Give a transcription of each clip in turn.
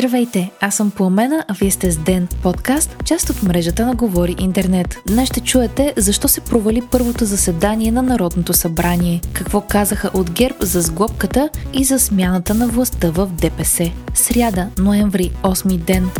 Здравейте, аз съм Пламена, а вие сте с Ден, подкаст, част от мрежата на Говори Интернет. Днес ще чуете защо се провали първото заседание на Народното събрание, какво казаха от ГЕРБ за сглобката и за смяната на властта в ДПС. Сряда, ноември, 8 ден.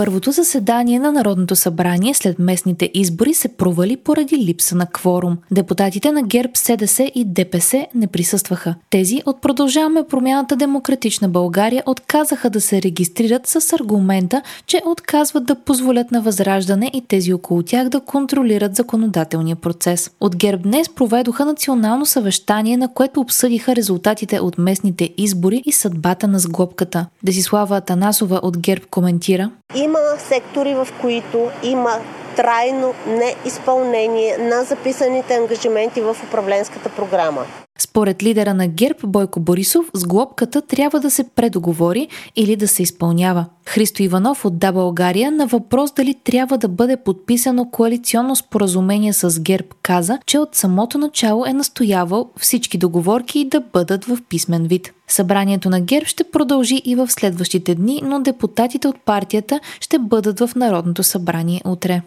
Първото заседание на Народното събрание след местните избори се провали поради липса на кворум. Депутатите на ГЕРБ, СДС и ДПС не присъстваха. Тези от Продължаваме промяната Демократична България отказаха да се регистрират с аргумента, че отказват да позволят на Възраждане и тези около тях да контролират законодателния процес. От ГЕРБ днес проведоха национално съвещание, на което обсъдиха резултатите от местните избори и съдбата на сглобката. Десислава Атанасова от ГЕРБ коментира. Има сектори, в които има трайно неизпълнение на записаните ангажименти в управленската програма. Според лидера на ГЕРБ Бойко Борисов, сглобката трябва да се предоговори или да се изпълнява. Христо Иванов от Да България на въпрос дали трябва да бъде подписано коалиционно споразумение с ГЕРБ каза, че от самото начало е настоявал всички договорки да бъдат в писмен вид. Събранието на ГЕРБ ще продължи и в следващите дни, но депутатите от партията ще бъдат в Народното събрание утре.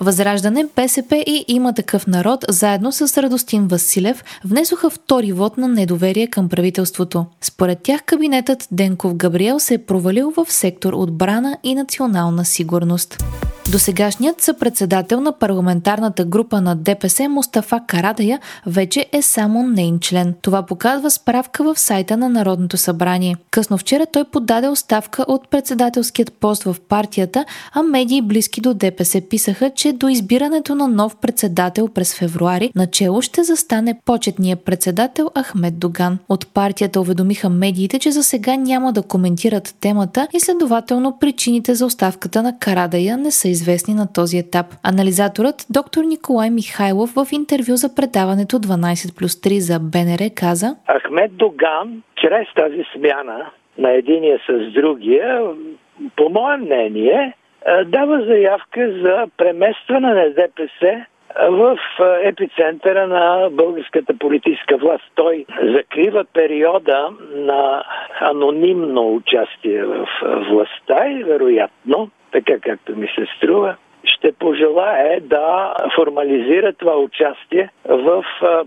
Възраждане, БСП и има такъв народ, заедно с Радостин Василев, внесоха втори вод на недоверие към правителството. Според тях кабинетът Денков Габриел се е провалил в сектор отбрана и национална сигурност. Досегашният съпредседател на парламентарната група на ДПС Мустафа Карадая вече е само нейн член. Това показва справка в сайта на Народното събрание. Късно вчера той подаде оставка от председателският пост в партията, а медии близки до ДПС писаха, че до избирането на нов председател през февруари начело ще застане почетният председател Ахмед Доган. От партията уведомиха медиите, че за сега няма да коментират темата и следователно причините за оставката на Карадая не са известни на този етап. Анализаторът доктор Николай Михайлов в интервю за предаването 12 плюс 3 за БНР каза Ахмед Доган, чрез тази смяна на единия с другия, по мое мнение, дава заявка за преместване на ДПС в епицентъра на българската политическа власт. Той закрива периода на анонимно участие в властта и вероятно така както ми се струва, ще пожелае да формализира това участие в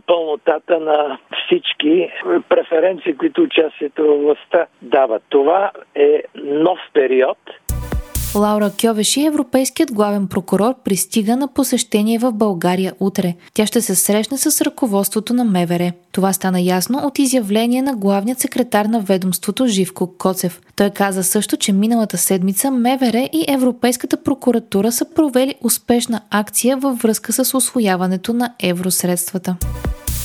пълнотата на всички преференции, които участието в властта дава. Това е нов период – Лаура Кьовеши, европейският главен прокурор, пристига на посещение в България утре. Тя ще се срещне с ръководството на МВР. Това стана ясно от изявление на главният секретар на ведомството Живко Коцев. Той каза също, че миналата седмица МВР и Европейската прокуратура са провели успешна акция във връзка с освояването на евросредствата.